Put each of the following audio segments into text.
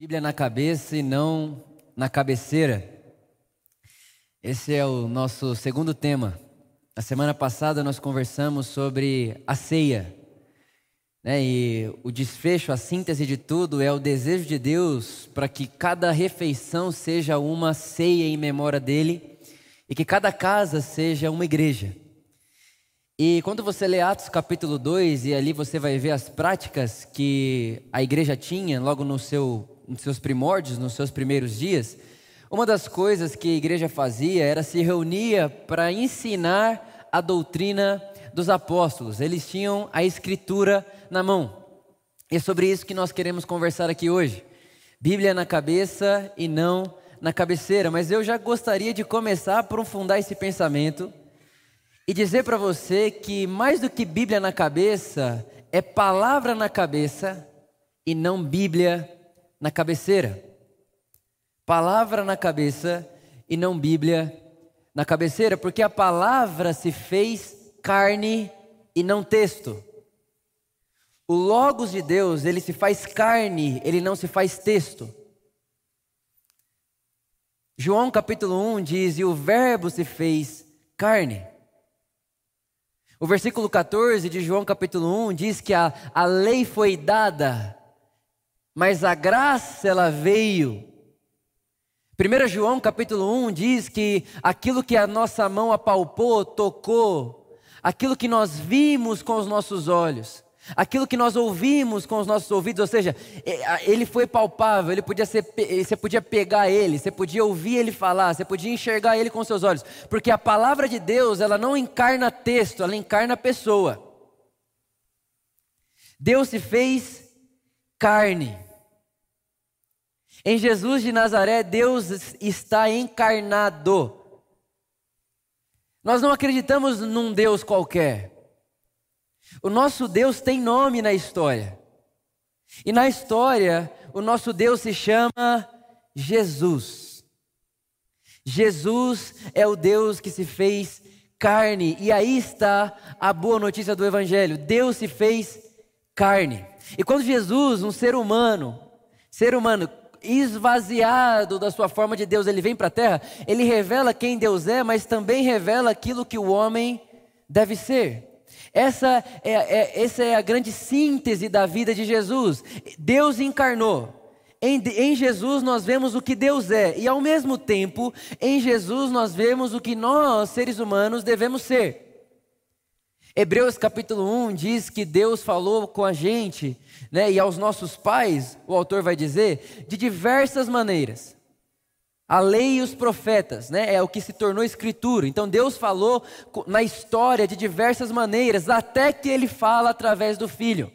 Bíblia na cabeça e não na cabeceira. Esse é o nosso segundo tema. Na semana passada nós conversamos sobre a ceia. Né? E o desfecho, a síntese de tudo é o desejo de Deus para que cada refeição seja uma ceia em memória dele e que cada casa seja uma igreja. E quando você lê Atos capítulo 2, e ali você vai ver as práticas que a igreja tinha logo no seu, nos seus primórdios, nos seus primeiros dias, uma das coisas que a igreja fazia era se reunia para ensinar a doutrina dos apóstolos. Eles tinham a escritura na mão. E é sobre isso que nós queremos conversar aqui hoje. Bíblia na cabeça e não na cabeceira. Mas eu já gostaria de começar a aprofundar esse pensamento e dizer para você que mais do que Bíblia na cabeça, é palavra na cabeça e não Bíblia na cabeceira. Palavra na cabeça e não Bíblia na cabeceira, porque a palavra se fez carne e não texto. O Logos de Deus, ele se faz carne, ele não se faz texto. João capítulo 1 diz: E o Verbo se fez carne. O versículo 14 de João capítulo 1 diz que a, a lei foi dada, mas a graça ela veio. 1 João capítulo 1 diz que aquilo que a nossa mão apalpou, tocou, aquilo que nós vimos com os nossos olhos, Aquilo que nós ouvimos com os nossos ouvidos, ou seja, ele foi palpável, ele podia ser, você podia pegar ele, você podia ouvir ele falar, você podia enxergar ele com seus olhos, porque a palavra de Deus, ela não encarna texto, ela encarna pessoa. Deus se fez carne. Em Jesus de Nazaré, Deus está encarnado. Nós não acreditamos num Deus qualquer. O nosso Deus tem nome na história. E na história, o nosso Deus se chama Jesus. Jesus é o Deus que se fez carne. E aí está a boa notícia do Evangelho: Deus se fez carne. E quando Jesus, um ser humano, ser humano esvaziado da sua forma de Deus, ele vem para a terra, ele revela quem Deus é, mas também revela aquilo que o homem deve ser. Essa é, é, essa é a grande síntese da vida de Jesus. Deus encarnou. Em, em, Jesus nós vemos o que Deus é, e ao mesmo tempo, em Jesus nós vemos o que nós, seres humanos, devemos ser. Hebreus capítulo 1 diz que Deus falou com a gente, né, e aos nossos pais, o autor vai dizer, de diversas maneiras. A lei e os profetas, né? É o que se tornou escritura. Então Deus falou na história de diversas maneiras, até que ele fala através do filho.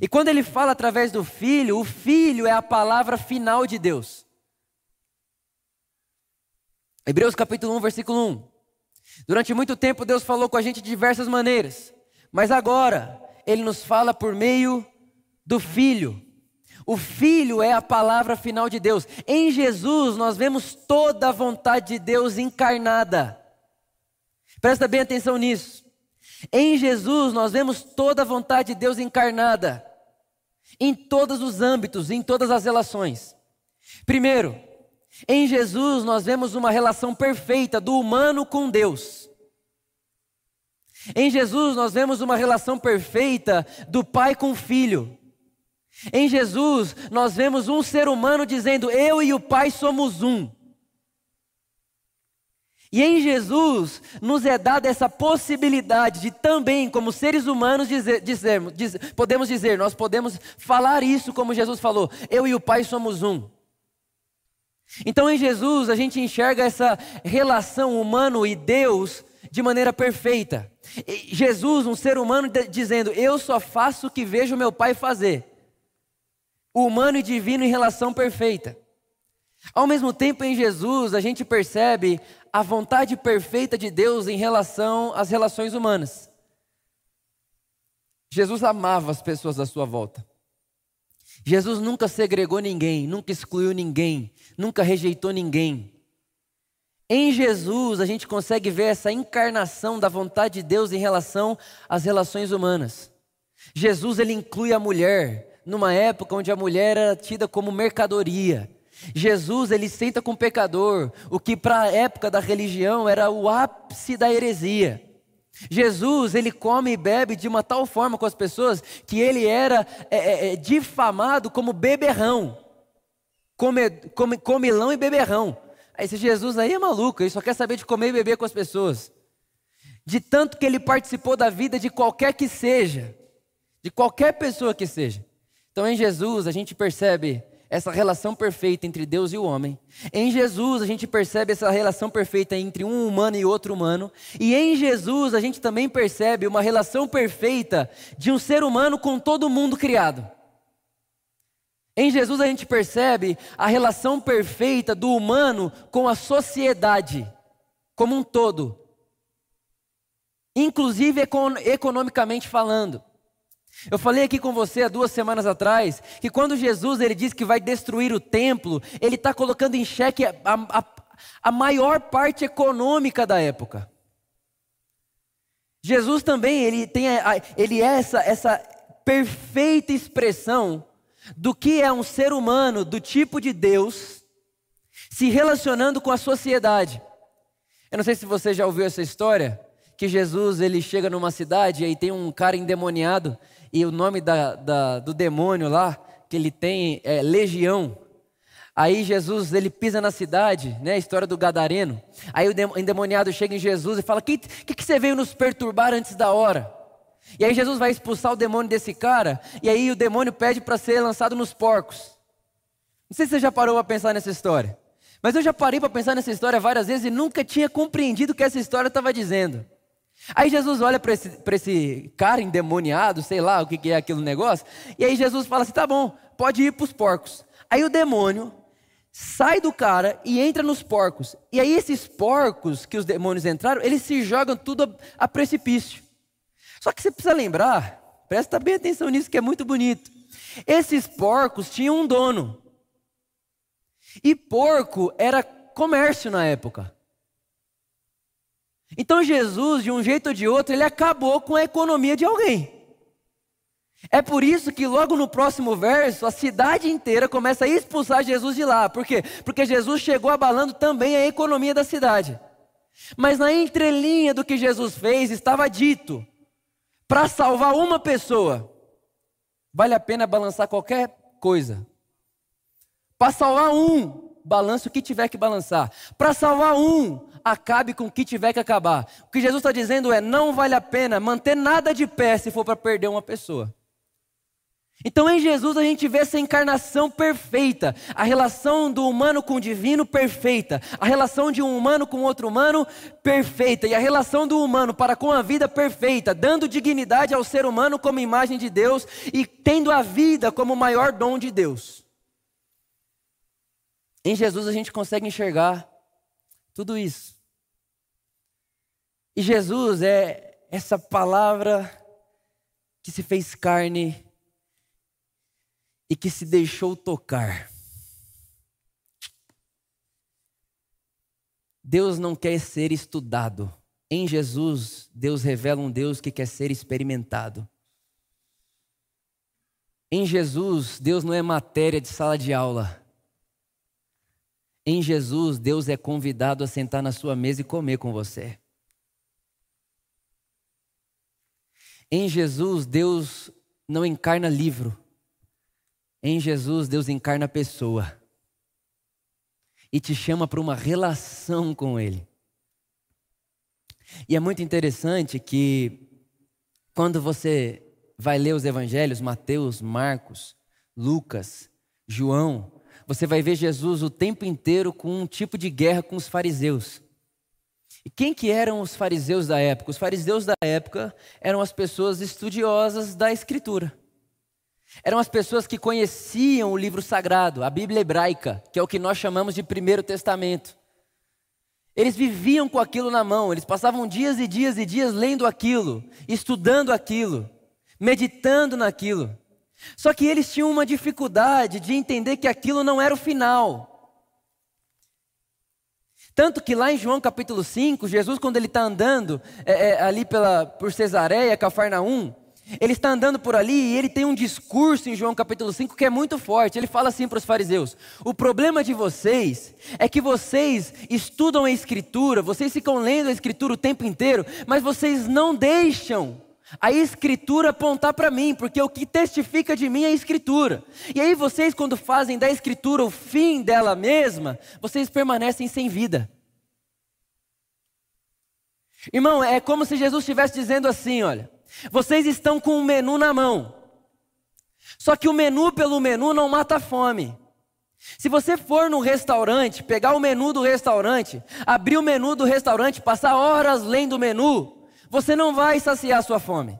E quando ele fala através do filho, o filho é a palavra final de Deus. Hebreus capítulo 1, versículo 1. Durante muito tempo Deus falou com a gente de diversas maneiras, mas agora ele nos fala por meio do filho. O Filho é a palavra final de Deus. Em Jesus nós vemos toda a vontade de Deus encarnada. Presta bem atenção nisso. Em Jesus nós vemos toda a vontade de Deus encarnada. Em todos os âmbitos, em todas as relações. Primeiro, em Jesus nós vemos uma relação perfeita do humano com Deus. Em Jesus nós vemos uma relação perfeita do pai com o filho. Em Jesus, nós vemos um ser humano dizendo: Eu e o Pai somos um. E em Jesus nos é dada essa possibilidade de também, como seres humanos, dizer, dizermos, diz, podemos dizer, nós podemos falar isso como Jesus falou: Eu e o Pai somos um. Então em Jesus a gente enxerga essa relação humano e Deus de maneira perfeita. E Jesus, um ser humano, dizendo: Eu só faço o que vejo meu Pai fazer humano e divino em relação perfeita. Ao mesmo tempo, em Jesus, a gente percebe a vontade perfeita de Deus em relação às relações humanas. Jesus amava as pessoas à sua volta. Jesus nunca segregou ninguém, nunca excluiu ninguém, nunca rejeitou ninguém. Em Jesus, a gente consegue ver essa encarnação da vontade de Deus em relação às relações humanas. Jesus, ele inclui a mulher, numa época onde a mulher era tida como mercadoria. Jesus, ele senta com o pecador, o que para a época da religião era o ápice da heresia. Jesus, ele come e bebe de uma tal forma com as pessoas que ele era é, é, é difamado como beberrão, come, come, comilão e beberrão. Esse Jesus aí é maluco, ele só quer saber de comer e beber com as pessoas. De tanto que ele participou da vida de qualquer que seja, de qualquer pessoa que seja. Então em Jesus a gente percebe essa relação perfeita entre Deus e o homem. Em Jesus a gente percebe essa relação perfeita entre um humano e outro humano. E em Jesus a gente também percebe uma relação perfeita de um ser humano com todo mundo criado. Em Jesus a gente percebe a relação perfeita do humano com a sociedade como um todo, inclusive economicamente falando. Eu falei aqui com você há duas semanas atrás que quando Jesus ele diz que vai destruir o templo, ele está colocando em xeque a, a, a maior parte econômica da época. Jesus também ele tem ele é essa, essa perfeita expressão do que é um ser humano do tipo de Deus se relacionando com a sociedade. Eu não sei se você já ouviu essa história que Jesus ele chega numa cidade e aí tem um cara endemoniado e o nome da, da, do demônio lá que ele tem é Legião. Aí Jesus ele pisa na cidade, né? A história do gadareno. Aí o endemoniado chega em Jesus e fala: "Que que, que você veio nos perturbar antes da hora?" E aí Jesus vai expulsar o demônio desse cara e aí o demônio pede para ser lançado nos porcos. Não sei se você já parou para pensar nessa história, mas eu já parei para pensar nessa história várias vezes e nunca tinha compreendido o que essa história estava dizendo. Aí Jesus olha para esse, esse cara endemoniado, sei lá o que, que é aquele negócio, e aí Jesus fala assim: tá bom, pode ir para os porcos. Aí o demônio sai do cara e entra nos porcos. E aí esses porcos que os demônios entraram, eles se jogam tudo a, a precipício. Só que você precisa lembrar, presta bem atenção nisso que é muito bonito. Esses porcos tinham um dono. E porco era comércio na época. Então Jesus, de um jeito ou de outro, ele acabou com a economia de alguém. É por isso que logo no próximo verso, a cidade inteira começa a expulsar Jesus de lá. Por quê? Porque Jesus chegou abalando também a economia da cidade. Mas na entrelinha do que Jesus fez estava dito: para salvar uma pessoa, vale a pena balançar qualquer coisa. Para salvar um, balance o que tiver que balançar. Para salvar um, acabe com o que tiver que acabar. O que Jesus está dizendo é: não vale a pena manter nada de pé se for para perder uma pessoa. Então em Jesus a gente vê essa encarnação perfeita, a relação do humano com o divino perfeita, a relação de um humano com outro humano perfeita, e a relação do humano para com a vida perfeita, dando dignidade ao ser humano como imagem de Deus e tendo a vida como o maior dom de Deus. Em Jesus a gente consegue enxergar tudo isso. E Jesus é essa palavra que se fez carne e que se deixou tocar. Deus não quer ser estudado. Em Jesus, Deus revela um Deus que quer ser experimentado. Em Jesus, Deus não é matéria de sala de aula. Em Jesus, Deus é convidado a sentar na sua mesa e comer com você. Em Jesus, Deus não encarna livro. Em Jesus, Deus encarna pessoa. E te chama para uma relação com Ele. E é muito interessante que, quando você vai ler os evangelhos, Mateus, Marcos, Lucas, João, você vai ver Jesus o tempo inteiro com um tipo de guerra com os fariseus. E quem que eram os fariseus da época? Os fariseus da época eram as pessoas estudiosas da escritura. Eram as pessoas que conheciam o livro sagrado, a Bíblia hebraica, que é o que nós chamamos de Primeiro Testamento. Eles viviam com aquilo na mão, eles passavam dias e dias e dias lendo aquilo, estudando aquilo, meditando naquilo. Só que eles tinham uma dificuldade de entender que aquilo não era o final. Tanto que lá em João capítulo 5, Jesus, quando ele está andando é, é, ali pela, por Cesareia, Cafarnaum, ele está andando por ali e ele tem um discurso em João capítulo 5 que é muito forte. Ele fala assim para os fariseus: O problema de vocês é que vocês estudam a Escritura, vocês ficam lendo a Escritura o tempo inteiro, mas vocês não deixam a Escritura apontar para mim, porque o que testifica de mim é a Escritura. E aí vocês, quando fazem da Escritura o fim dela mesma, vocês permanecem sem vida. Irmão, é como se Jesus estivesse dizendo assim: olha. Vocês estão com um menu na mão. Só que o menu pelo menu não mata a fome. Se você for no restaurante, pegar o menu do restaurante, abrir o menu do restaurante, passar horas lendo o menu, você não vai saciar sua fome.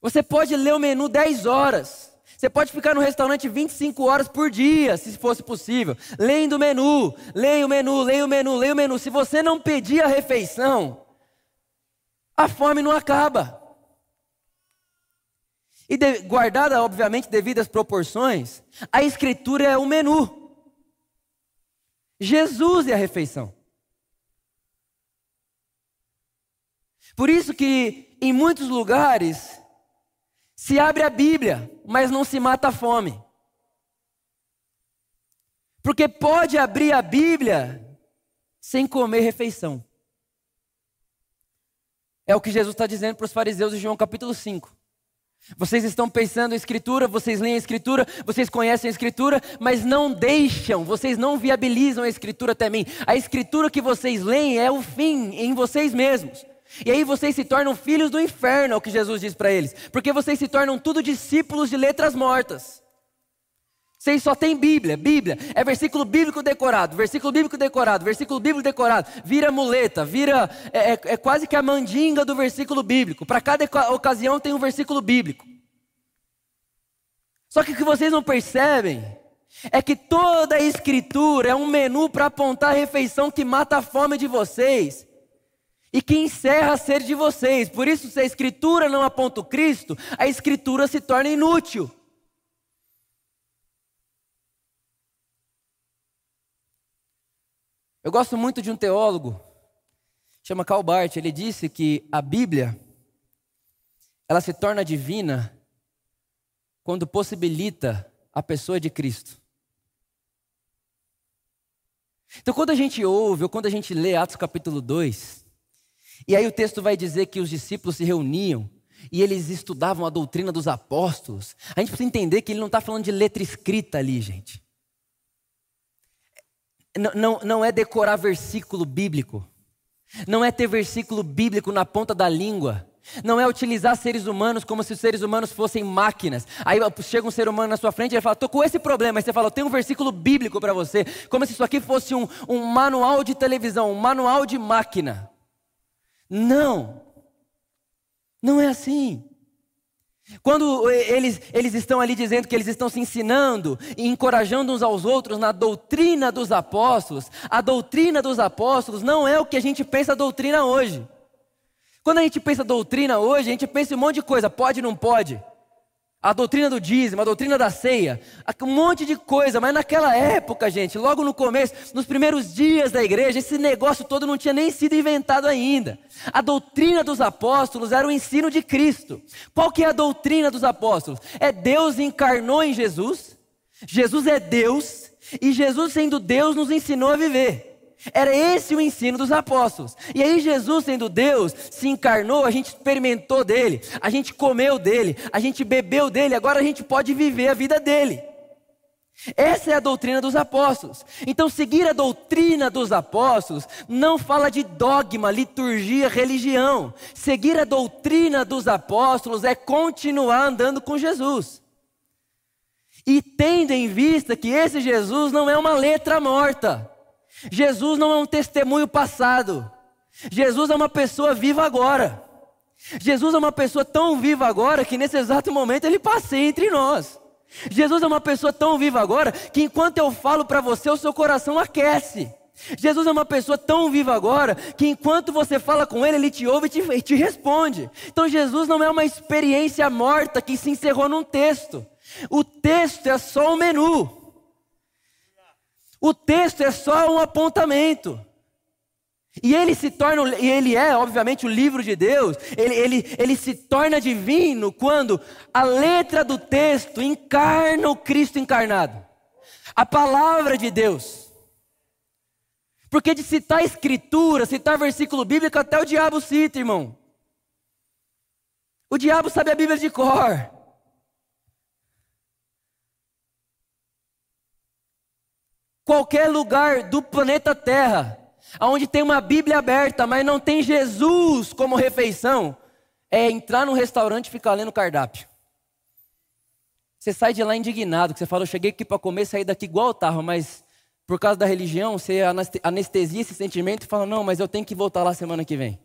Você pode ler o menu 10 horas. Você pode ficar no restaurante 25 horas por dia, se fosse possível, lendo o menu, leia o menu, leia o menu, leia o menu. Se você não pedir a refeição, a fome não acaba. E de, guardada, obviamente, devidas proporções, a escritura é o menu. Jesus é a refeição. Por isso que em muitos lugares se abre a Bíblia, mas não se mata a fome. Porque pode abrir a Bíblia sem comer refeição. É o que Jesus está dizendo para os fariseus em João capítulo 5. Vocês estão pensando em Escritura, vocês leem a Escritura, vocês conhecem a Escritura, mas não deixam, vocês não viabilizam a Escritura até mim. A Escritura que vocês leem é o fim em vocês mesmos. E aí vocês se tornam filhos do inferno, é o que Jesus diz para eles, porque vocês se tornam tudo discípulos de letras mortas. Vocês só tem Bíblia, Bíblia, é versículo bíblico decorado, versículo bíblico decorado, versículo bíblico decorado, vira muleta, vira, é, é, é quase que a mandinga do versículo bíblico, para cada ocasião tem um versículo bíblico. Só que o que vocês não percebem é que toda a escritura é um menu para apontar a refeição que mata a fome de vocês e que encerra a sede de vocês. Por isso, se a escritura não aponta o Cristo, a escritura se torna inútil. Eu gosto muito de um teólogo, chama Barth, ele disse que a Bíblia ela se torna divina quando possibilita a pessoa de Cristo. Então, quando a gente ouve, ou quando a gente lê Atos capítulo 2, e aí o texto vai dizer que os discípulos se reuniam e eles estudavam a doutrina dos apóstolos, a gente precisa entender que ele não está falando de letra escrita ali, gente não, não é decorar versículo bíblico, não é ter versículo bíblico na ponta da língua, não é utilizar seres humanos como se os seres humanos fossem máquinas. Aí chega um ser humano na sua frente e ele fala: estou com esse problema. Aí você fala: tem um versículo bíblico para você, como se isso aqui fosse um, um manual de televisão, um manual de máquina. Não, não é assim. Quando eles, eles estão ali dizendo que eles estão se ensinando e encorajando uns aos outros na doutrina dos apóstolos, a doutrina dos apóstolos não é o que a gente pensa doutrina hoje. Quando a gente pensa doutrina hoje, a gente pensa em um monte de coisa, pode, não pode. A doutrina do dízimo, a doutrina da ceia, um monte de coisa, mas naquela época, gente, logo no começo, nos primeiros dias da igreja, esse negócio todo não tinha nem sido inventado ainda. A doutrina dos apóstolos era o ensino de Cristo. Qual que é a doutrina dos apóstolos? É Deus encarnou em Jesus, Jesus é Deus, e Jesus sendo Deus nos ensinou a viver. Era esse o ensino dos apóstolos. E aí, Jesus, sendo Deus, se encarnou, a gente experimentou dele, a gente comeu dele, a gente bebeu dele, agora a gente pode viver a vida dele. Essa é a doutrina dos apóstolos. Então, seguir a doutrina dos apóstolos não fala de dogma, liturgia, religião. Seguir a doutrina dos apóstolos é continuar andando com Jesus. E tendo em vista que esse Jesus não é uma letra morta. Jesus não é um testemunho passado. Jesus é uma pessoa viva agora. Jesus é uma pessoa tão viva agora que nesse exato momento ele passeia entre nós. Jesus é uma pessoa tão viva agora que enquanto eu falo para você, o seu coração aquece. Jesus é uma pessoa tão viva agora que enquanto você fala com ele, ele te ouve e te, e te responde. Então Jesus não é uma experiência morta que se encerrou num texto. O texto é só um menu. O texto é só um apontamento. E ele se torna, e ele é, obviamente, o livro de Deus, ele, ele, ele se torna divino quando a letra do texto encarna o Cristo encarnado. A palavra de Deus. Porque de citar escritura, citar versículo bíblico, até o diabo cita, irmão. O diabo sabe a Bíblia de cor. Qualquer lugar do planeta Terra, onde tem uma Bíblia aberta, mas não tem Jesus como refeição, é entrar num restaurante e ficar lendo cardápio. Você sai de lá indignado, que você fala, eu cheguei aqui para comer, sair daqui igual eu estava, mas por causa da religião, você anestesia esse sentimento e fala, não, mas eu tenho que voltar lá semana que vem.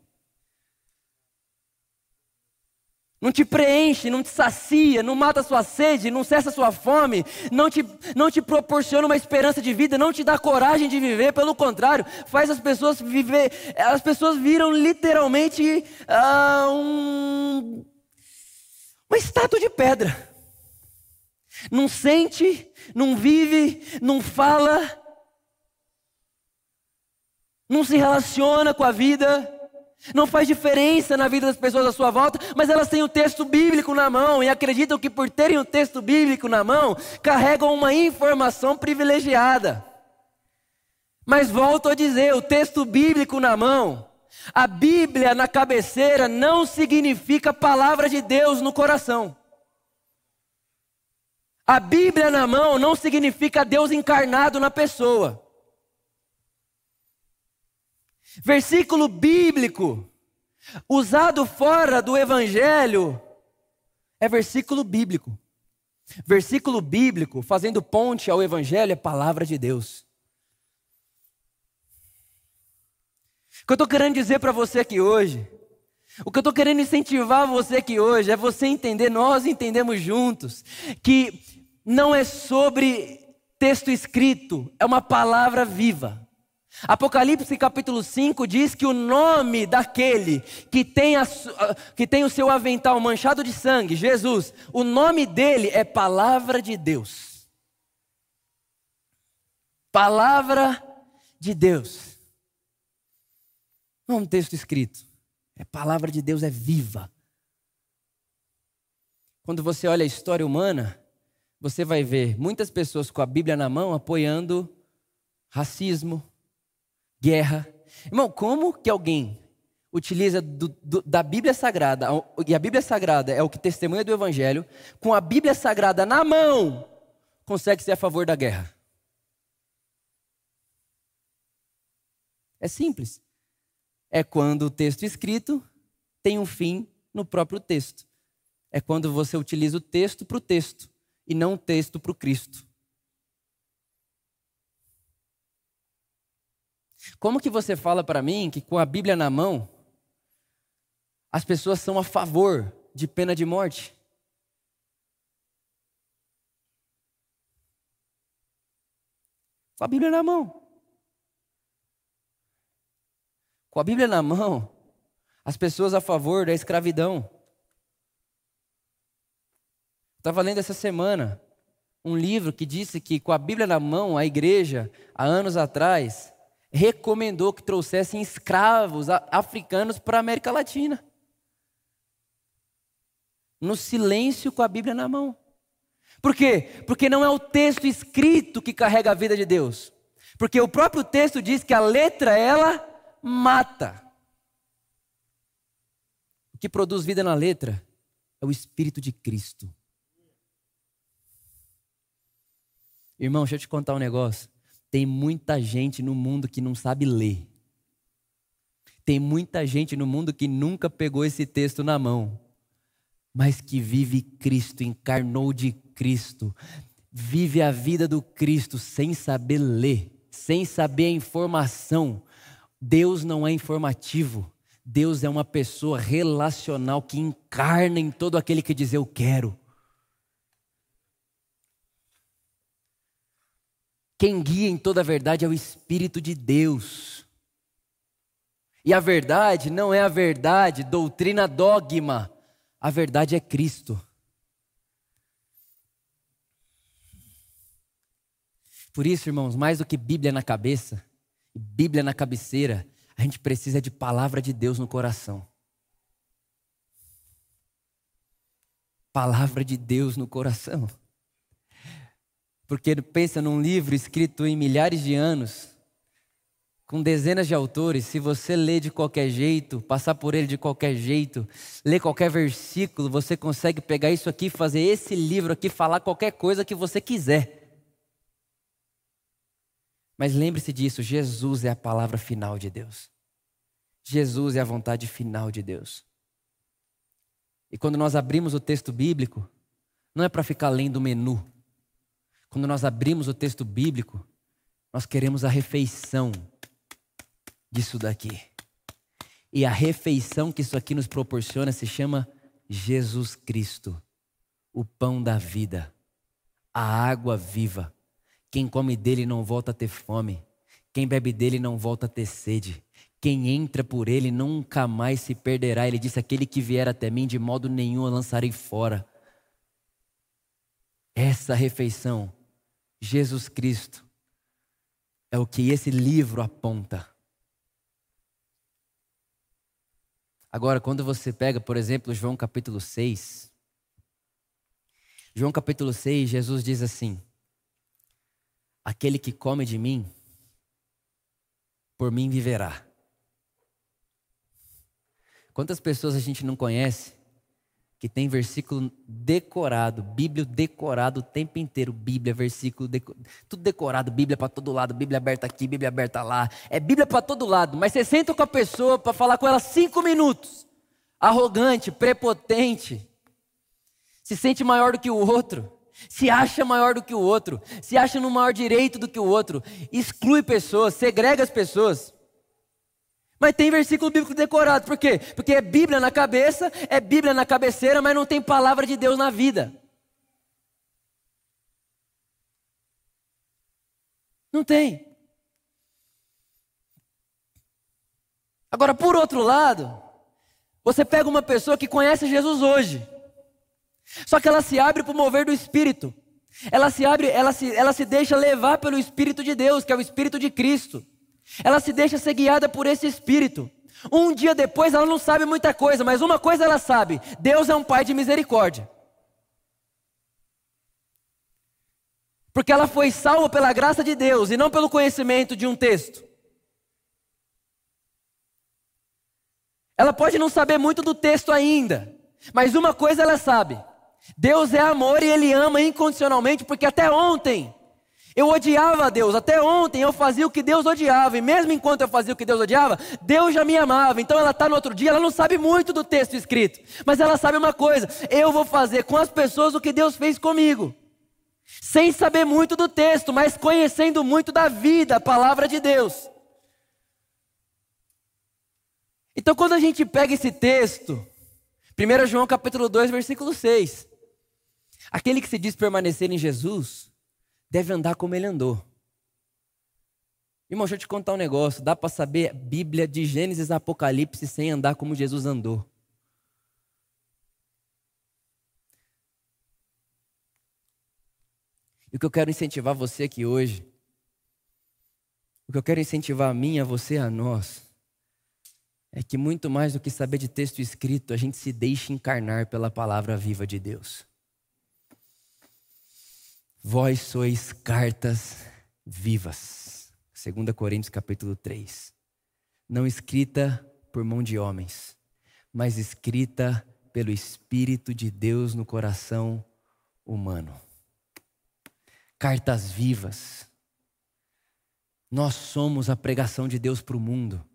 Não te preenche, não te sacia, não mata a sua sede, não cessa a sua fome, não te, não te proporciona uma esperança de vida, não te dá coragem de viver, pelo contrário, faz as pessoas viver, as pessoas viram literalmente uh, um, uma estátua de pedra. Não sente, não vive, não fala, não se relaciona com a vida, não faz diferença na vida das pessoas à sua volta, mas elas têm o texto bíblico na mão e acreditam que por terem o texto bíblico na mão, carregam uma informação privilegiada. Mas volto a dizer, o texto bíblico na mão, a Bíblia na cabeceira não significa palavra de Deus no coração. A Bíblia na mão não significa Deus encarnado na pessoa. Versículo bíblico, usado fora do Evangelho, é versículo bíblico. Versículo bíblico, fazendo ponte ao Evangelho, é palavra de Deus. O que eu estou querendo dizer para você aqui hoje, o que eu estou querendo incentivar você aqui hoje, é você entender, nós entendemos juntos, que não é sobre texto escrito, é uma palavra viva. Apocalipse capítulo 5 diz que o nome daquele que tem, a, que tem o seu avental manchado de sangue, Jesus, o nome dele é Palavra de Deus. Palavra de Deus. Não é um texto escrito. É palavra de Deus, é viva. Quando você olha a história humana, você vai ver muitas pessoas com a Bíblia na mão apoiando racismo, guerra. Irmão, como que alguém utiliza do, do, da Bíblia Sagrada, e a Bíblia Sagrada é o que testemunha do Evangelho, com a Bíblia Sagrada na mão, consegue ser a favor da guerra? É simples. É quando o texto escrito tem um fim no próprio texto. É quando você utiliza o texto para o texto e não o texto para o Cristo. Como que você fala para mim que com a Bíblia na mão, as pessoas são a favor de pena de morte? Com a Bíblia na mão. Com a Bíblia na mão, as pessoas a favor da escravidão. Estava lendo essa semana um livro que disse que com a Bíblia na mão, a igreja, há anos atrás, recomendou que trouxessem escravos africanos para a América Latina. No silêncio com a Bíblia na mão. Por quê? Porque não é o texto escrito que carrega a vida de Deus. Porque o próprio texto diz que a letra ela mata. O que produz vida na letra é o Espírito de Cristo. Irmão, deixa eu te contar um negócio. Tem muita gente no mundo que não sabe ler. Tem muita gente no mundo que nunca pegou esse texto na mão, mas que vive Cristo, encarnou de Cristo, vive a vida do Cristo sem saber ler, sem saber a informação. Deus não é informativo. Deus é uma pessoa relacional que encarna em todo aquele que diz eu quero. Quem guia em toda a verdade é o Espírito de Deus. E a verdade não é a verdade, doutrina, dogma. A verdade é Cristo. Por isso, irmãos, mais do que Bíblia na cabeça, Bíblia na cabeceira, A gente precisa de palavra de Deus no coração. Palavra de Deus no coração. Porque pensa num livro escrito em milhares de anos, com dezenas de autores, se você ler de qualquer jeito, passar por ele de qualquer jeito, ler qualquer versículo, você consegue pegar isso aqui, fazer esse livro aqui, falar qualquer coisa que você quiser. Mas lembre-se disso: Jesus é a palavra final de Deus. Jesus é a vontade final de Deus. E quando nós abrimos o texto bíblico, não é para ficar lendo o menu. Quando nós abrimos o texto bíblico, nós queremos a refeição disso daqui. E a refeição que isso aqui nos proporciona se chama Jesus Cristo, o pão da vida, a água viva. Quem come dele não volta a ter fome, quem bebe dele não volta a ter sede. Quem entra por ele nunca mais se perderá. Ele disse: Aquele que vier até mim, de modo nenhum eu lançarei fora. Essa refeição, Jesus Cristo, é o que esse livro aponta. Agora, quando você pega, por exemplo, João capítulo 6, João capítulo 6, Jesus diz assim: Aquele que come de mim, por mim viverá. Quantas pessoas a gente não conhece que tem versículo decorado, Bíblia decorado o tempo inteiro, Bíblia, versículo, tudo decorado, Bíblia para todo lado, Bíblia aberta aqui, Bíblia aberta lá, é Bíblia para todo lado, mas você senta com a pessoa para falar com ela cinco minutos, arrogante, prepotente, se sente maior do que o outro, se acha maior do que o outro, se acha no maior direito do que o outro, exclui pessoas, segrega as pessoas. Mas tem versículo bíblico decorado, por quê? Porque é Bíblia na cabeça, é Bíblia na cabeceira, mas não tem palavra de Deus na vida. Não tem. Agora, por outro lado, você pega uma pessoa que conhece Jesus hoje, só que ela se abre para o mover do Espírito. Ela se abre, ela se, ela se deixa levar pelo Espírito de Deus, que é o Espírito de Cristo. Ela se deixa ser guiada por esse Espírito. Um dia depois ela não sabe muita coisa, mas uma coisa ela sabe: Deus é um Pai de misericórdia. Porque ela foi salva pela graça de Deus e não pelo conhecimento de um texto. Ela pode não saber muito do texto ainda, mas uma coisa ela sabe: Deus é amor e Ele ama incondicionalmente, porque até ontem eu odiava a Deus, até ontem eu fazia o que Deus odiava, e mesmo enquanto eu fazia o que Deus odiava, Deus já me amava. Então ela está no outro dia, ela não sabe muito do texto escrito, mas ela sabe uma coisa: eu vou fazer com as pessoas o que Deus fez comigo, sem saber muito do texto, mas conhecendo muito da vida, a palavra de Deus. Então quando a gente pega esse texto, 1 João capítulo 2, versículo 6, aquele que se diz permanecer em Jesus, deve andar como ele andou. Irmão, deixa eu te contar um negócio. Dá para saber Bíblia de Gênesis a Apocalipse sem andar como Jesus andou. E o que eu quero incentivar você aqui hoje, o que eu quero incentivar a mim, a você, a nós, é que muito mais do que saber de texto escrito, a gente se deixe encarnar pela palavra viva de Deus. Vós sois cartas vivas. 2 Coríntios capítulo 3. Não escrita por mão de homens, mas escrita pelo Espírito de Deus no coração humano. Cartas vivas. Nós somos a pregação de Deus para o mundo.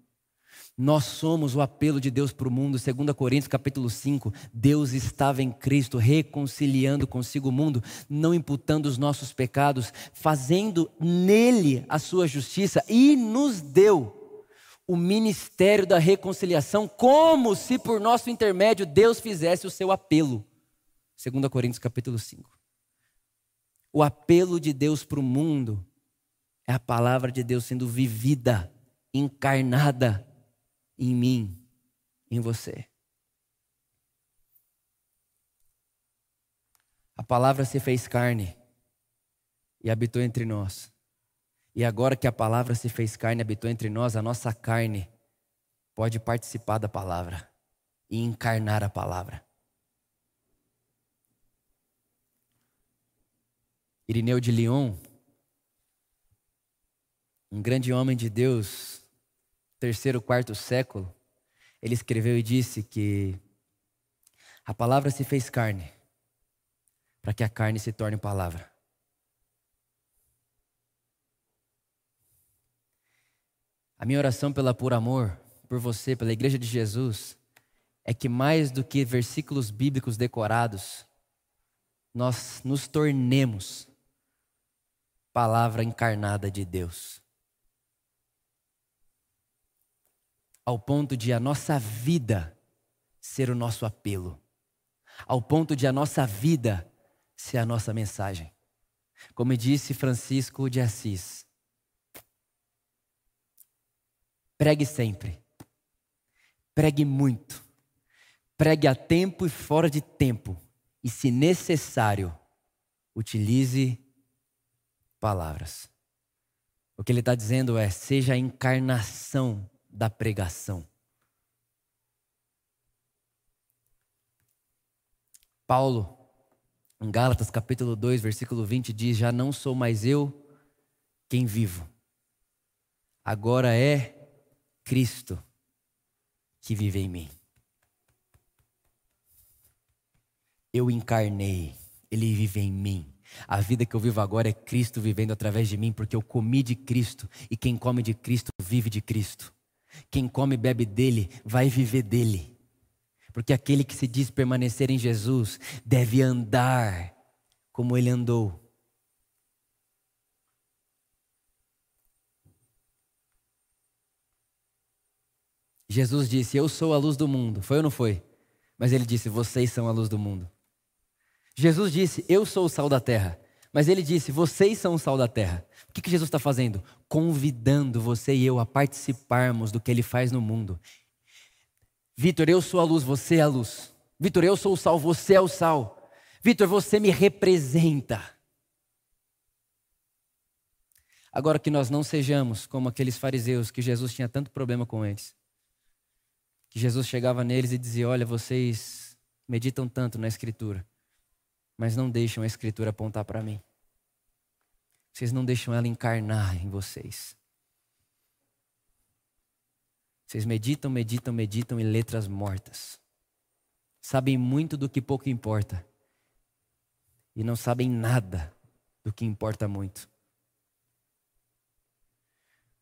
Nós somos o apelo de Deus para o mundo, 2 Coríntios capítulo 5. Deus estava em Cristo, reconciliando consigo o mundo, não imputando os nossos pecados, fazendo nele a sua justiça e nos deu o ministério da reconciliação, como se por nosso intermédio Deus fizesse o seu apelo. 2 Coríntios capítulo 5. O apelo de Deus para o mundo é a palavra de Deus sendo vivida, encarnada em mim, em você. A palavra se fez carne e habitou entre nós. E agora que a palavra se fez carne e habitou entre nós, a nossa carne pode participar da palavra e encarnar a palavra. Irineu de Lyon, um grande homem de Deus, terceiro, quarto século, ele escreveu e disse que a palavra se fez carne, para que a carne se torne palavra. A minha oração pela Por Amor, por você, pela Igreja de Jesus, é que mais do que versículos bíblicos decorados, nós nos tornemos palavra encarnada de Deus. Ao ponto de a nossa vida ser o nosso apelo, ao ponto de a nossa vida ser a nossa mensagem. Como disse Francisco de Assis, Pregue sempre. Pregue muito. Pregue a tempo e fora de tempo. E, se necessário, utilize palavras. O que ele está dizendo é: seja a encarnação da pregação. Paulo, em Gálatas capítulo 2, versículo 20, diz: Já não sou mais eu quem vivo, agora é Cristo que vive em mim. Eu encarnei, Ele vive em mim. A vida que eu vivo agora é Cristo vivendo através de mim, porque eu comi de Cristo, e quem come de Cristo vive de Cristo. Quem come e bebe dele vai viver dele. Porque aquele que se diz permanecer em Jesus deve andar como ele andou. Jesus disse: Eu sou a luz do mundo. Foi ou não foi? Mas ele disse: Vocês são a luz do mundo. Jesus disse: Eu sou o sal da terra. Mas ele disse: Vocês são o sal da terra. O que, que Jesus está fazendo? Convidando você e eu a participarmos do que ele faz no mundo. Vitor, eu sou a luz, você é a luz. Vitor, eu sou o sal, você é o sal. Vitor, você me representa. Agora que nós não sejamos como aqueles fariseus que Jesus tinha tanto problema com eles que Jesus chegava neles e dizia: Olha, vocês meditam tanto na Escritura, mas não deixam a Escritura apontar para mim. Vocês não deixam ela encarnar em vocês. Vocês meditam, meditam, meditam em letras mortas. Sabem muito do que pouco importa. E não sabem nada do que importa muito.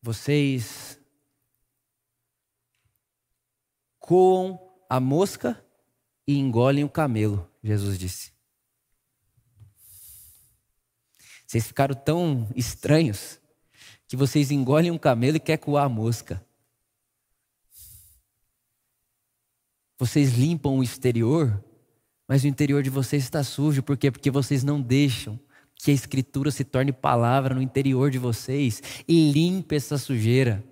Vocês coam a mosca e engolem o camelo, Jesus disse. Vocês ficaram tão estranhos que vocês engolem um camelo e quer coar a mosca. Vocês limpam o exterior, mas o interior de vocês está sujo. Por quê? Porque vocês não deixam que a escritura se torne palavra no interior de vocês e limpe essa sujeira.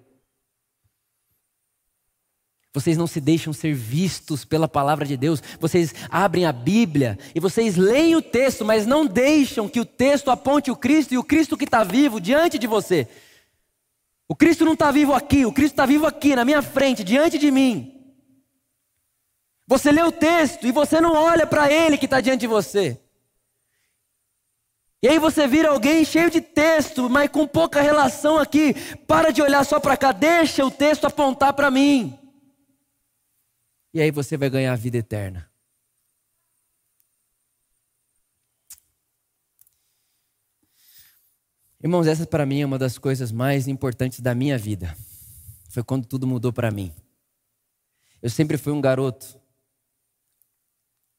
Vocês não se deixam ser vistos pela palavra de Deus. Vocês abrem a Bíblia e vocês leem o texto, mas não deixam que o texto aponte o Cristo e o Cristo que está vivo diante de você. O Cristo não está vivo aqui, o Cristo está vivo aqui, na minha frente, diante de mim. Você lê o texto e você não olha para Ele que está diante de você. E aí você vira alguém cheio de texto, mas com pouca relação aqui. Para de olhar só para cá, deixa o texto apontar para mim e aí você vai ganhar a vida eterna. Irmãos, essa para mim é uma das coisas mais importantes da minha vida. Foi quando tudo mudou para mim. Eu sempre fui um garoto.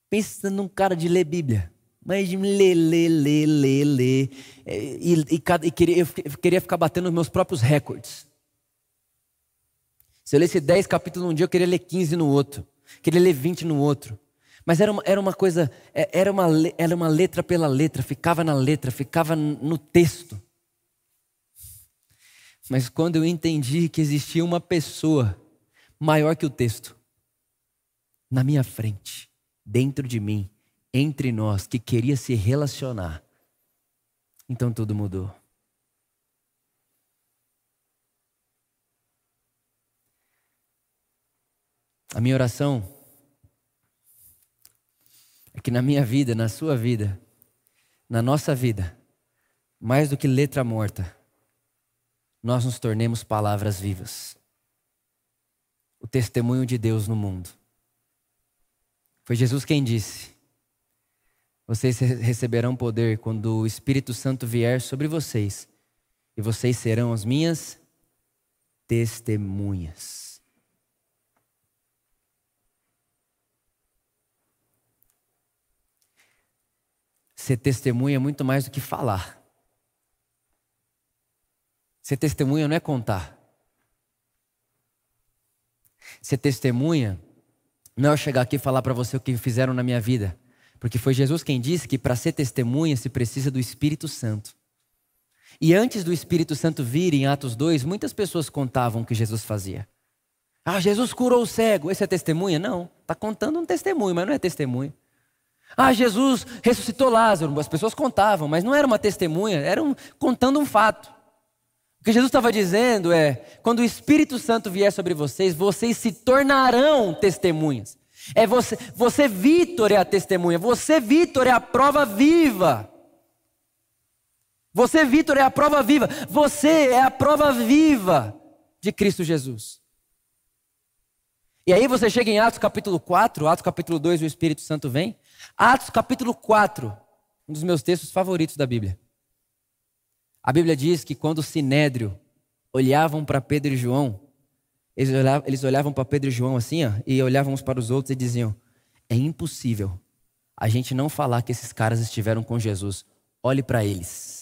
Pensa num cara de ler Bíblia. Mas de ler, ler, ler, ler, ler. E, e, e, e queria, eu queria ficar batendo os meus próprios recordes. Se eu lesse 10 capítulos num dia, eu queria ler 15 no outro. Queria ler 20 no outro. Mas era uma, era uma coisa, é, era uma, era uma letra pela letra, ficava na letra, ficava no texto. Mas quando eu entendi que existia uma pessoa maior que o texto, na minha frente, dentro de mim, entre nós, que queria se relacionar, então tudo mudou. A minha oração é que na minha vida, na sua vida, na nossa vida, mais do que letra morta, nós nos tornemos palavras vivas. O testemunho de Deus no mundo. Foi Jesus quem disse: Vocês receberão poder quando o Espírito Santo vier sobre vocês, e vocês serão as minhas testemunhas. Ser testemunha é muito mais do que falar. Ser testemunha não é contar. Ser testemunha não é eu chegar aqui e falar para você o que fizeram na minha vida. Porque foi Jesus quem disse que para ser testemunha se precisa do Espírito Santo. E antes do Espírito Santo vir, em Atos 2, muitas pessoas contavam o que Jesus fazia. Ah, Jesus curou o cego. Esse é testemunha? Não. Está contando um testemunho, mas não é testemunho. Ah, Jesus ressuscitou Lázaro. As pessoas contavam, mas não era uma testemunha, era um, contando um fato. O que Jesus estava dizendo é: quando o Espírito Santo vier sobre vocês, vocês se tornarão testemunhas. É você, você Vitor é a testemunha, você Vitor é a prova viva. Você Vitor é a prova viva, você é a prova viva de Cristo Jesus. E aí você chega em Atos capítulo 4, Atos capítulo 2, o Espírito Santo vem. Atos capítulo 4, um dos meus textos favoritos da Bíblia. A Bíblia diz que quando o sinédrio olhavam para Pedro e João, eles olhavam, eles olhavam para Pedro e João assim, ó, e olhavam uns para os outros e diziam: É impossível a gente não falar que esses caras estiveram com Jesus. Olhe para eles.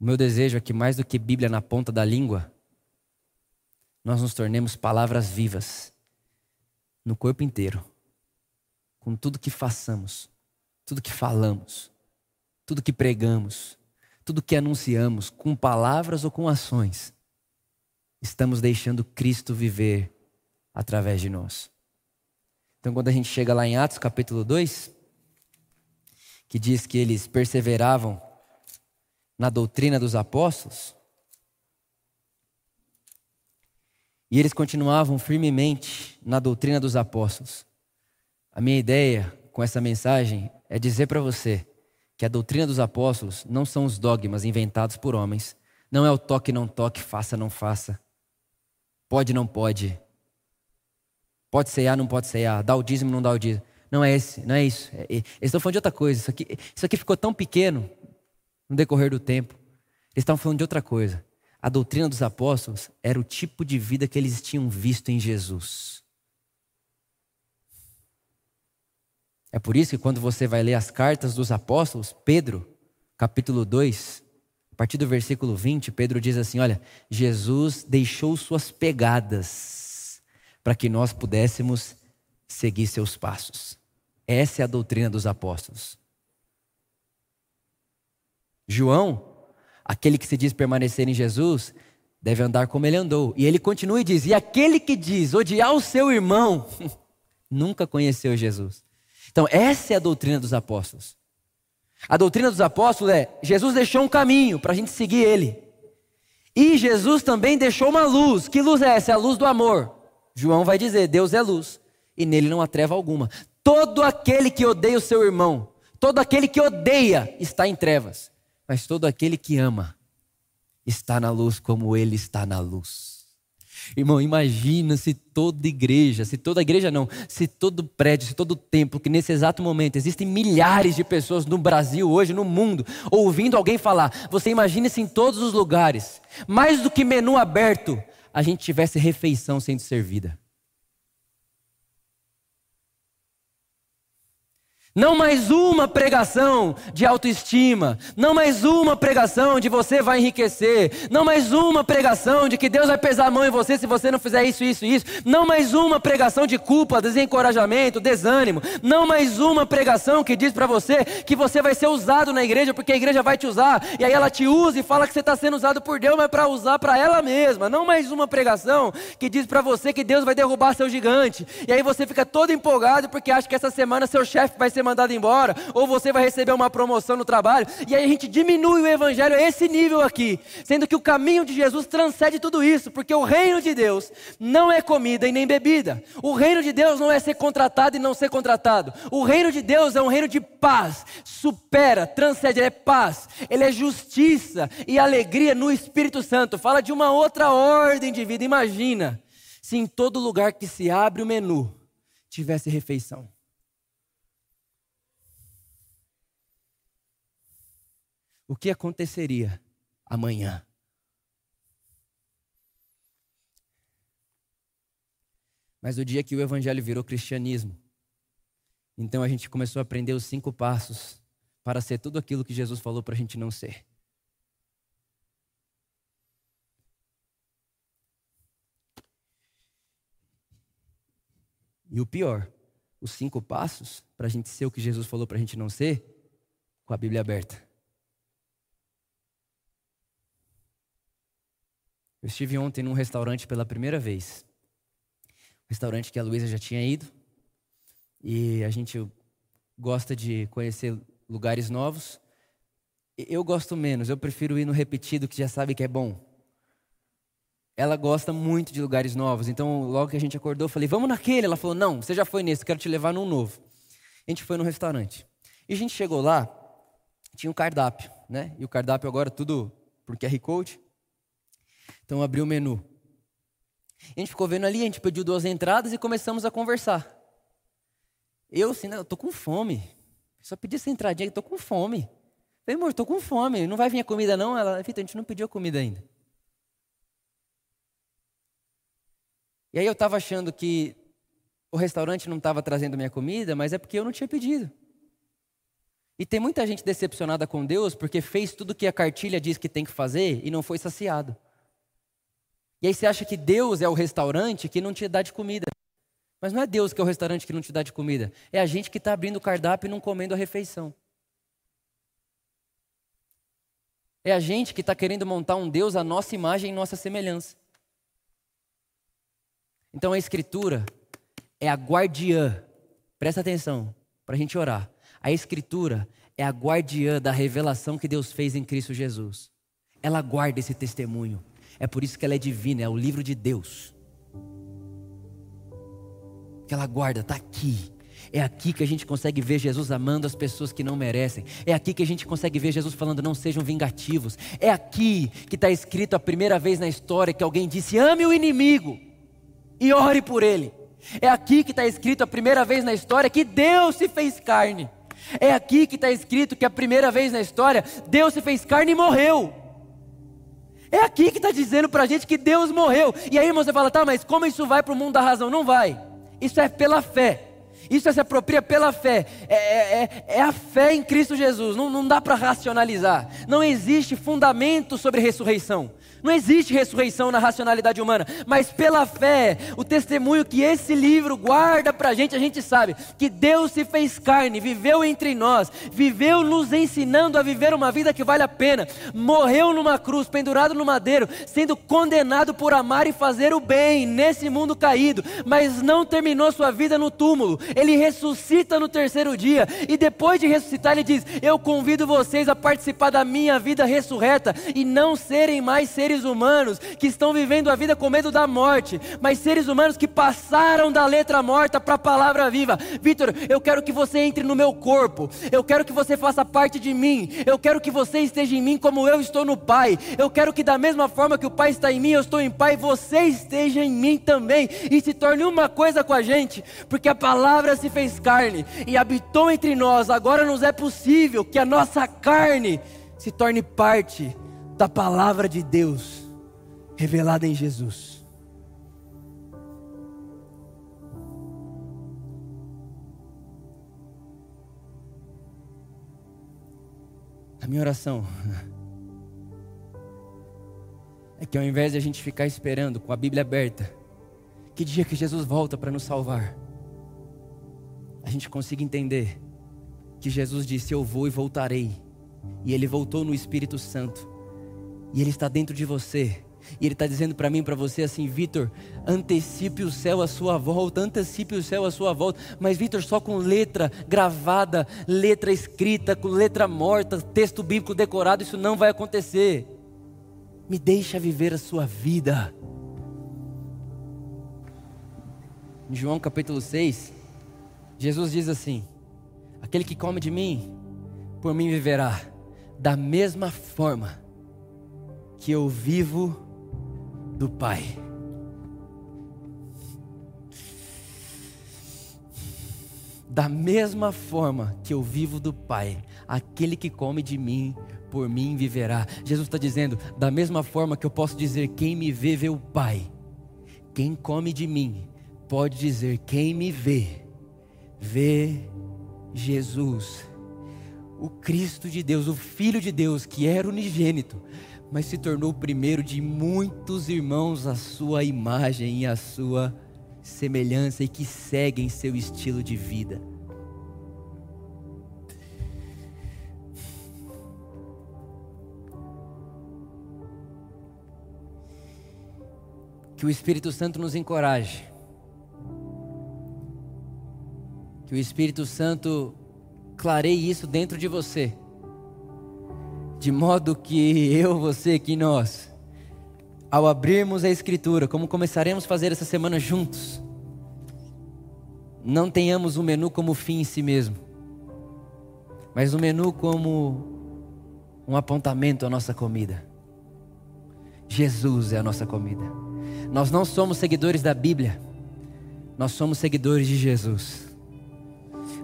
O meu desejo é que, mais do que Bíblia na ponta da língua, nós nos tornemos palavras vivas no corpo inteiro, com tudo que façamos, tudo que falamos, tudo que pregamos, tudo que anunciamos, com palavras ou com ações, estamos deixando Cristo viver através de nós. Então, quando a gente chega lá em Atos capítulo 2, que diz que eles perseveravam na doutrina dos apóstolos, E eles continuavam firmemente na doutrina dos apóstolos. A minha ideia com essa mensagem é dizer para você que a doutrina dos apóstolos não são os dogmas inventados por homens. Não é o toque, não toque, faça, não faça. Pode, não pode. Pode ceiar, não pode ceiar. Dá o dízimo, não dá o dízimo. Não é esse, não é isso. É, é, eles estão falando de outra coisa. Isso aqui, isso aqui ficou tão pequeno no decorrer do tempo. Eles estão falando de outra coisa. A doutrina dos apóstolos era o tipo de vida que eles tinham visto em Jesus. É por isso que quando você vai ler as cartas dos apóstolos, Pedro, capítulo 2, a partir do versículo 20, Pedro diz assim: Olha, Jesus deixou suas pegadas para que nós pudéssemos seguir seus passos. Essa é a doutrina dos apóstolos. João Aquele que se diz permanecer em Jesus deve andar como ele andou. E ele continua e diz: E aquele que diz odiar o seu irmão nunca conheceu Jesus. Então, essa é a doutrina dos apóstolos. A doutrina dos apóstolos é: Jesus deixou um caminho para a gente seguir ele. E Jesus também deixou uma luz. Que luz é essa? É a luz do amor. João vai dizer: Deus é luz e nele não há treva alguma. Todo aquele que odeia o seu irmão, todo aquele que odeia, está em trevas. Mas todo aquele que ama está na luz como ele está na luz. Irmão, imagina se toda igreja, se toda igreja não, se todo prédio, se todo templo, que nesse exato momento existem milhares de pessoas no Brasil, hoje, no mundo, ouvindo alguém falar. Você imagina se em todos os lugares, mais do que menu aberto, a gente tivesse refeição sendo servida. Não mais uma pregação de autoestima, não mais uma pregação de você vai enriquecer, não mais uma pregação de que Deus vai pesar a mão em você se você não fizer isso, isso, isso, não mais uma pregação de culpa, desencorajamento, desânimo, não mais uma pregação que diz para você que você vai ser usado na igreja porque a igreja vai te usar. E aí ela te usa e fala que você está sendo usado por Deus, mas para usar para ela mesma, não mais uma pregação que diz para você que Deus vai derrubar seu gigante. E aí você fica todo empolgado porque acha que essa semana seu chefe vai ser ser mandado embora, ou você vai receber uma promoção no trabalho. E aí a gente diminui o evangelho a esse nível aqui, sendo que o caminho de Jesus transcende tudo isso, porque o reino de Deus não é comida e nem bebida. O reino de Deus não é ser contratado e não ser contratado. O reino de Deus é um reino de paz, supera, transcende, ele é paz, ele é justiça e alegria no Espírito Santo. Fala de uma outra ordem de vida. Imagina se em todo lugar que se abre o menu tivesse refeição. O que aconteceria amanhã? Mas o dia que o evangelho virou cristianismo, então a gente começou a aprender os cinco passos para ser tudo aquilo que Jesus falou para a gente não ser. E o pior, os cinco passos para a gente ser o que Jesus falou para a gente não ser, com a Bíblia aberta. Eu estive ontem num restaurante pela primeira vez. Restaurante que a Luísa já tinha ido. E a gente gosta de conhecer lugares novos. Eu gosto menos, eu prefiro ir no repetido que já sabe que é bom ela gosta muito de lugares novos. Então, logo que a gente acordou, eu falei, vamos naquele. Ela falou, não, você já foi nesse, quero te levar num novo. A gente foi no restaurante. E a gente chegou lá, tinha um cardápio, né? E o cardápio agora tudo por QR Code. Então, abriu o menu. A gente ficou vendo ali, a gente pediu duas entradas e começamos a conversar. Eu, assim, né, eu tô com fome. Só pedi essa entradinha, eu tô com fome. falei, amor, tô com fome. Não vai vir a comida, não? Ela, Fita, a gente não pediu a comida ainda. E aí eu estava achando que o restaurante não estava trazendo minha comida, mas é porque eu não tinha pedido. E tem muita gente decepcionada com Deus porque fez tudo que a cartilha diz que tem que fazer e não foi saciado. E aí você acha que Deus é o restaurante que não te dá de comida. Mas não é Deus que é o restaurante que não te dá de comida. É a gente que está abrindo o cardápio e não comendo a refeição. É a gente que está querendo montar um Deus à nossa imagem e nossa semelhança. Então a Escritura é a guardiã, presta atenção, para a gente orar. A Escritura é a guardiã da revelação que Deus fez em Cristo Jesus. Ela guarda esse testemunho. É por isso que ela é divina, é o livro de Deus. Que ela guarda, está aqui. É aqui que a gente consegue ver Jesus amando as pessoas que não merecem. É aqui que a gente consegue ver Jesus falando: não sejam vingativos. É aqui que está escrito a primeira vez na história que alguém disse: ame o inimigo e ore por ele. É aqui que está escrito a primeira vez na história que Deus se fez carne. É aqui que está escrito que a primeira vez na história Deus se fez carne e morreu. É aqui que está dizendo para a gente que Deus morreu. E aí você fala, tá, mas como isso vai para o mundo da razão? Não vai. Isso é pela fé. Isso se apropria pela fé. É, é, é, é a fé em Cristo Jesus. Não, não dá para racionalizar. Não existe fundamento sobre ressurreição. Não existe ressurreição na racionalidade humana, mas pela fé, o testemunho que esse livro guarda para a gente, a gente sabe que Deus se fez carne, viveu entre nós, viveu nos ensinando a viver uma vida que vale a pena, morreu numa cruz, pendurado no madeiro, sendo condenado por amar e fazer o bem nesse mundo caído, mas não terminou sua vida no túmulo, ele ressuscita no terceiro dia e depois de ressuscitar, ele diz: Eu convido vocês a participar da minha vida ressurreta e não serem mais seres seres humanos que estão vivendo a vida com medo da morte, mas seres humanos que passaram da letra morta para a palavra viva. Vitor, eu quero que você entre no meu corpo, eu quero que você faça parte de mim, eu quero que você esteja em mim como eu estou no Pai, eu quero que da mesma forma que o Pai está em mim, eu estou em Pai, você esteja em mim também e se torne uma coisa com a gente, porque a palavra se fez carne e habitou entre nós. Agora nos é possível que a nossa carne se torne parte da palavra de Deus revelada em Jesus. A minha oração é que ao invés de a gente ficar esperando com a Bíblia aberta, que dia que Jesus volta para nos salvar, a gente consiga entender que Jesus disse: Eu vou e voltarei. E ele voltou no Espírito Santo e Ele está dentro de você E Ele está dizendo para mim, para você assim, Vitor, antecipe o céu à sua volta, antecipe o céu à sua volta. Mas Vitor, só com letra gravada, letra escrita, com letra morta, texto bíblico decorado, isso não vai acontecer. Me deixa viver a sua vida. Em João capítulo 6, Jesus diz assim: Aquele que come de mim, por mim viverá, da mesma forma que eu vivo do Pai. Da mesma forma que eu vivo do Pai, aquele que come de mim, por mim viverá. Jesus está dizendo, da mesma forma que eu posso dizer, quem me vê, vê o Pai. Quem come de mim, pode dizer, quem me vê, vê Jesus. O Cristo de Deus, o Filho de Deus, que era unigênito, mas se tornou o primeiro de muitos irmãos à sua imagem e à sua semelhança e que seguem seu estilo de vida. Que o Espírito Santo nos encoraje. Que o Espírito Santo clareie isso dentro de você de modo que eu, você, que nós, ao abrirmos a Escritura, como começaremos a fazer essa semana juntos, não tenhamos o menu como fim em si mesmo, mas o menu como um apontamento à nossa comida. Jesus é a nossa comida. Nós não somos seguidores da Bíblia, nós somos seguidores de Jesus.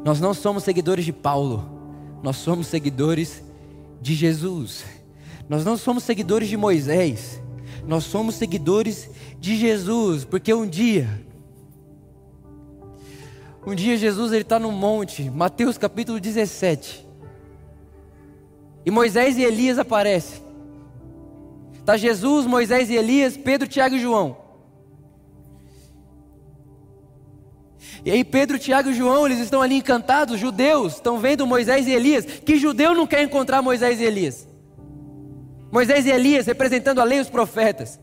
Nós não somos seguidores de Paulo, nós somos seguidores de Jesus. Nós não somos seguidores de Moisés, nós somos seguidores de Jesus, porque um dia, um dia Jesus ele está no monte, Mateus capítulo 17, e Moisés e Elias aparecem. Está Jesus, Moisés e Elias, Pedro, Tiago e João. E aí Pedro, Tiago e João, eles estão ali encantados, judeus, estão vendo Moisés e Elias. Que judeu não quer encontrar Moisés e Elias? Moisés e Elias representando a lei e os profetas.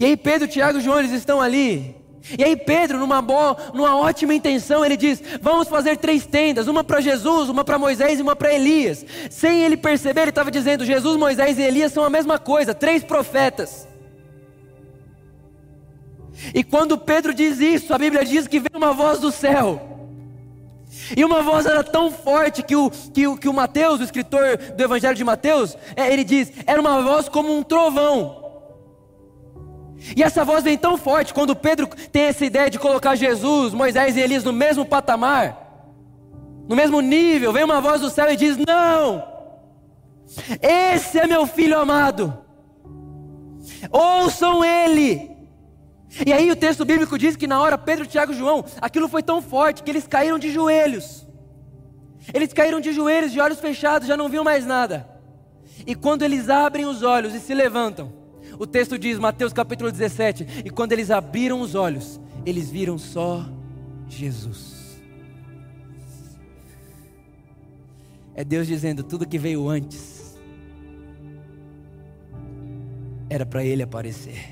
E aí Pedro, Tiago e João, eles estão ali. E aí Pedro, numa boa, numa ótima intenção, ele diz: "Vamos fazer três tendas, uma para Jesus, uma para Moisés e uma para Elias". Sem ele perceber, ele estava dizendo: Jesus, Moisés e Elias são a mesma coisa, três profetas. E quando Pedro diz isso, a Bíblia diz que veio uma voz do céu. E uma voz era tão forte que o, que o, que o Mateus, o escritor do Evangelho de Mateus, é, ele diz: era uma voz como um trovão. E essa voz vem tão forte quando Pedro tem essa ideia de colocar Jesus, Moisés e Elias no mesmo patamar, no mesmo nível. Vem uma voz do céu e diz: Não, esse é meu filho amado, ouçam ele. E aí o texto bíblico diz que na hora Pedro, Tiago e João, aquilo foi tão forte que eles caíram de joelhos. Eles caíram de joelhos, de olhos fechados, já não viam mais nada. E quando eles abrem os olhos e se levantam, o texto diz, Mateus capítulo 17, e quando eles abriram os olhos, eles viram só Jesus. É Deus dizendo: tudo que veio antes era para Ele aparecer.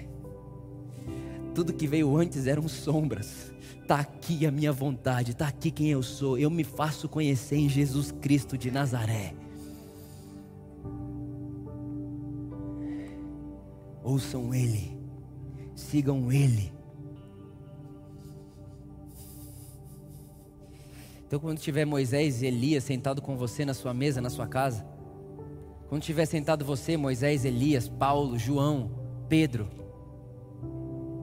Tudo que veio antes eram sombras. Está aqui a minha vontade, está aqui quem eu sou. Eu me faço conhecer em Jesus Cristo de Nazaré. Ouçam Ele, sigam Ele. Então, quando tiver Moisés e Elias sentado com você na sua mesa, na sua casa, quando tiver sentado você, Moisés, Elias, Paulo, João, Pedro,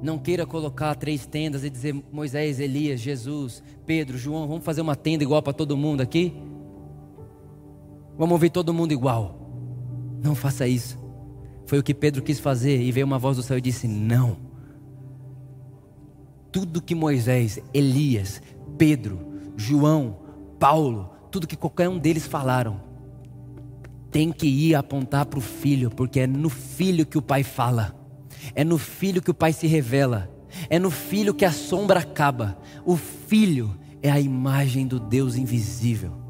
não queira colocar três tendas e dizer Moisés, Elias, Jesus, Pedro, João, vamos fazer uma tenda igual para todo mundo aqui? Vamos ouvir todo mundo igual. Não faça isso. Foi o que Pedro quis fazer e veio uma voz do céu e disse: Não. Tudo que Moisés, Elias, Pedro, João, Paulo, tudo que qualquer um deles falaram, tem que ir apontar para o filho, porque é no filho que o pai fala. É no filho que o Pai se revela. É no filho que a sombra acaba. O filho é a imagem do Deus invisível.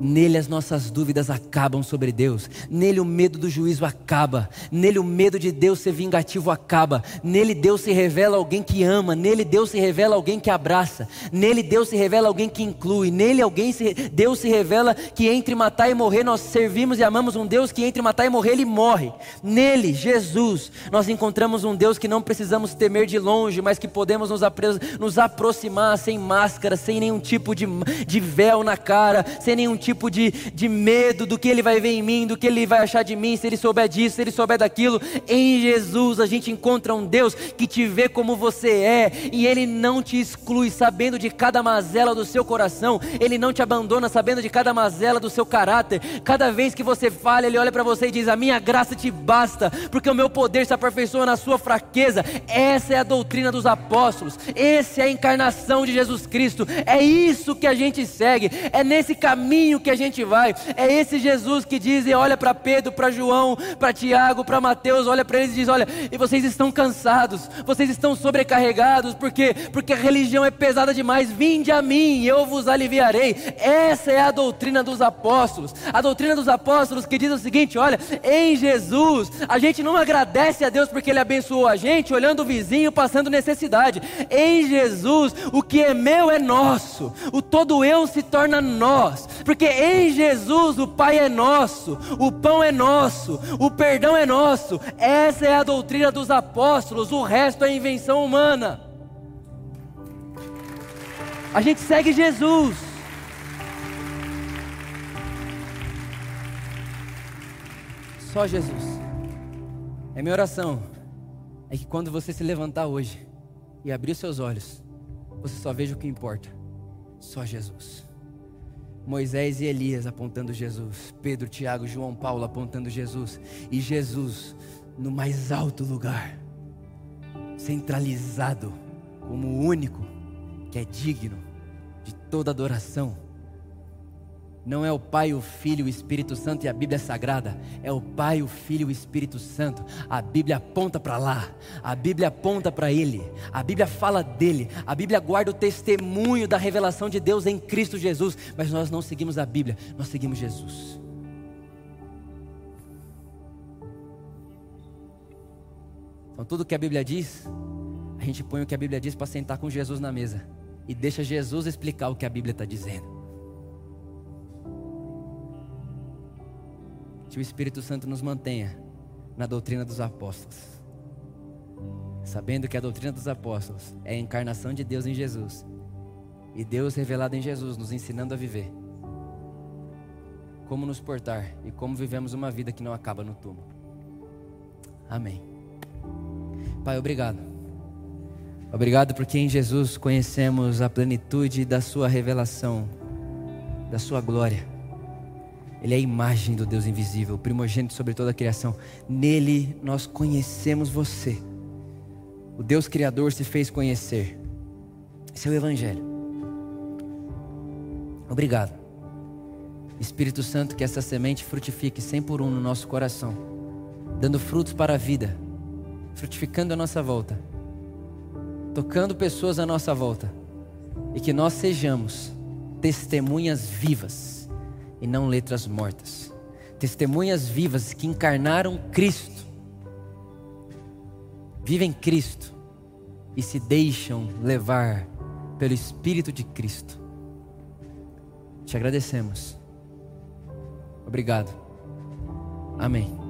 Nele as nossas dúvidas acabam sobre Deus. Nele o medo do juízo acaba. Nele o medo de Deus ser vingativo acaba. Nele Deus se revela alguém que ama. Nele Deus se revela alguém que abraça. Nele Deus se revela alguém que inclui. Nele alguém se, Deus se revela que entre matar e morrer nós servimos e amamos um Deus que entre matar e morrer ele morre. Nele, Jesus, nós encontramos um Deus que não precisamos temer de longe, mas que podemos nos, nos aproximar sem máscara, sem nenhum tipo de, de véu na cara, sem nenhum tipo tipo de, de medo do que ele vai ver em mim, do que ele vai achar de mim, se ele souber disso, se ele souber daquilo. Em Jesus a gente encontra um Deus que te vê como você é e ele não te exclui, sabendo de cada mazela do seu coração, ele não te abandona, sabendo de cada mazela do seu caráter. Cada vez que você falha, ele olha para você e diz: A minha graça te basta, porque o meu poder se aperfeiçoa na sua fraqueza. Essa é a doutrina dos apóstolos, essa é a encarnação de Jesus Cristo, é isso que a gente segue, é nesse caminho caminho que a gente vai. É esse Jesus que diz e olha para Pedro, para João, para Tiago, para Mateus, olha para eles e diz: Olha, e vocês estão cansados, vocês estão sobrecarregados, porque porque a religião é pesada demais. Vinde a mim, eu vos aliviarei. Essa é a doutrina dos apóstolos. A doutrina dos apóstolos que diz o seguinte: Olha, em Jesus a gente não agradece a Deus porque Ele abençoou a gente, olhando o vizinho passando necessidade. Em Jesus o que é meu é nosso. O todo eu se torna nós, porque em Jesus o Pai é nosso, o pão é nosso, o perdão é nosso. Essa é a doutrina dos apóstolos, o resto é invenção humana. A gente segue Jesus. Só Jesus. É minha oração. É que quando você se levantar hoje e abrir seus olhos, você só veja o que importa. Só Jesus. Moisés e Elias apontando Jesus, Pedro, Tiago, João Paulo apontando Jesus, e Jesus no mais alto lugar, centralizado como o único que é digno de toda adoração não é o Pai, o Filho o Espírito Santo e a Bíblia é sagrada. É o Pai, o Filho e o Espírito Santo. A Bíblia aponta para lá. A Bíblia aponta para Ele. A Bíblia fala dele. A Bíblia guarda o testemunho da revelação de Deus em Cristo Jesus. Mas nós não seguimos a Bíblia, nós seguimos Jesus. Então, tudo que a Bíblia diz, a gente põe o que a Bíblia diz para sentar com Jesus na mesa. E deixa Jesus explicar o que a Bíblia está dizendo. Que o Espírito Santo nos mantenha na doutrina dos apóstolos. Sabendo que a doutrina dos apóstolos é a encarnação de Deus em Jesus. E Deus revelado em Jesus, nos ensinando a viver. Como nos portar e como vivemos uma vida que não acaba no túmulo. Amém. Pai, obrigado. Obrigado porque em Jesus conhecemos a plenitude da Sua revelação, da Sua glória. Ele é a imagem do Deus invisível, primogênito sobre toda a criação. Nele nós conhecemos você. O Deus Criador se fez conhecer. Esse é o Evangelho. Obrigado. Espírito Santo, que essa semente frutifique cem por um no nosso coração, dando frutos para a vida, frutificando a nossa volta, tocando pessoas à nossa volta, e que nós sejamos testemunhas vivas e não letras mortas. Testemunhas vivas que encarnaram Cristo, vivem Cristo e se deixam levar pelo Espírito de Cristo. Te agradecemos. Obrigado. Amém.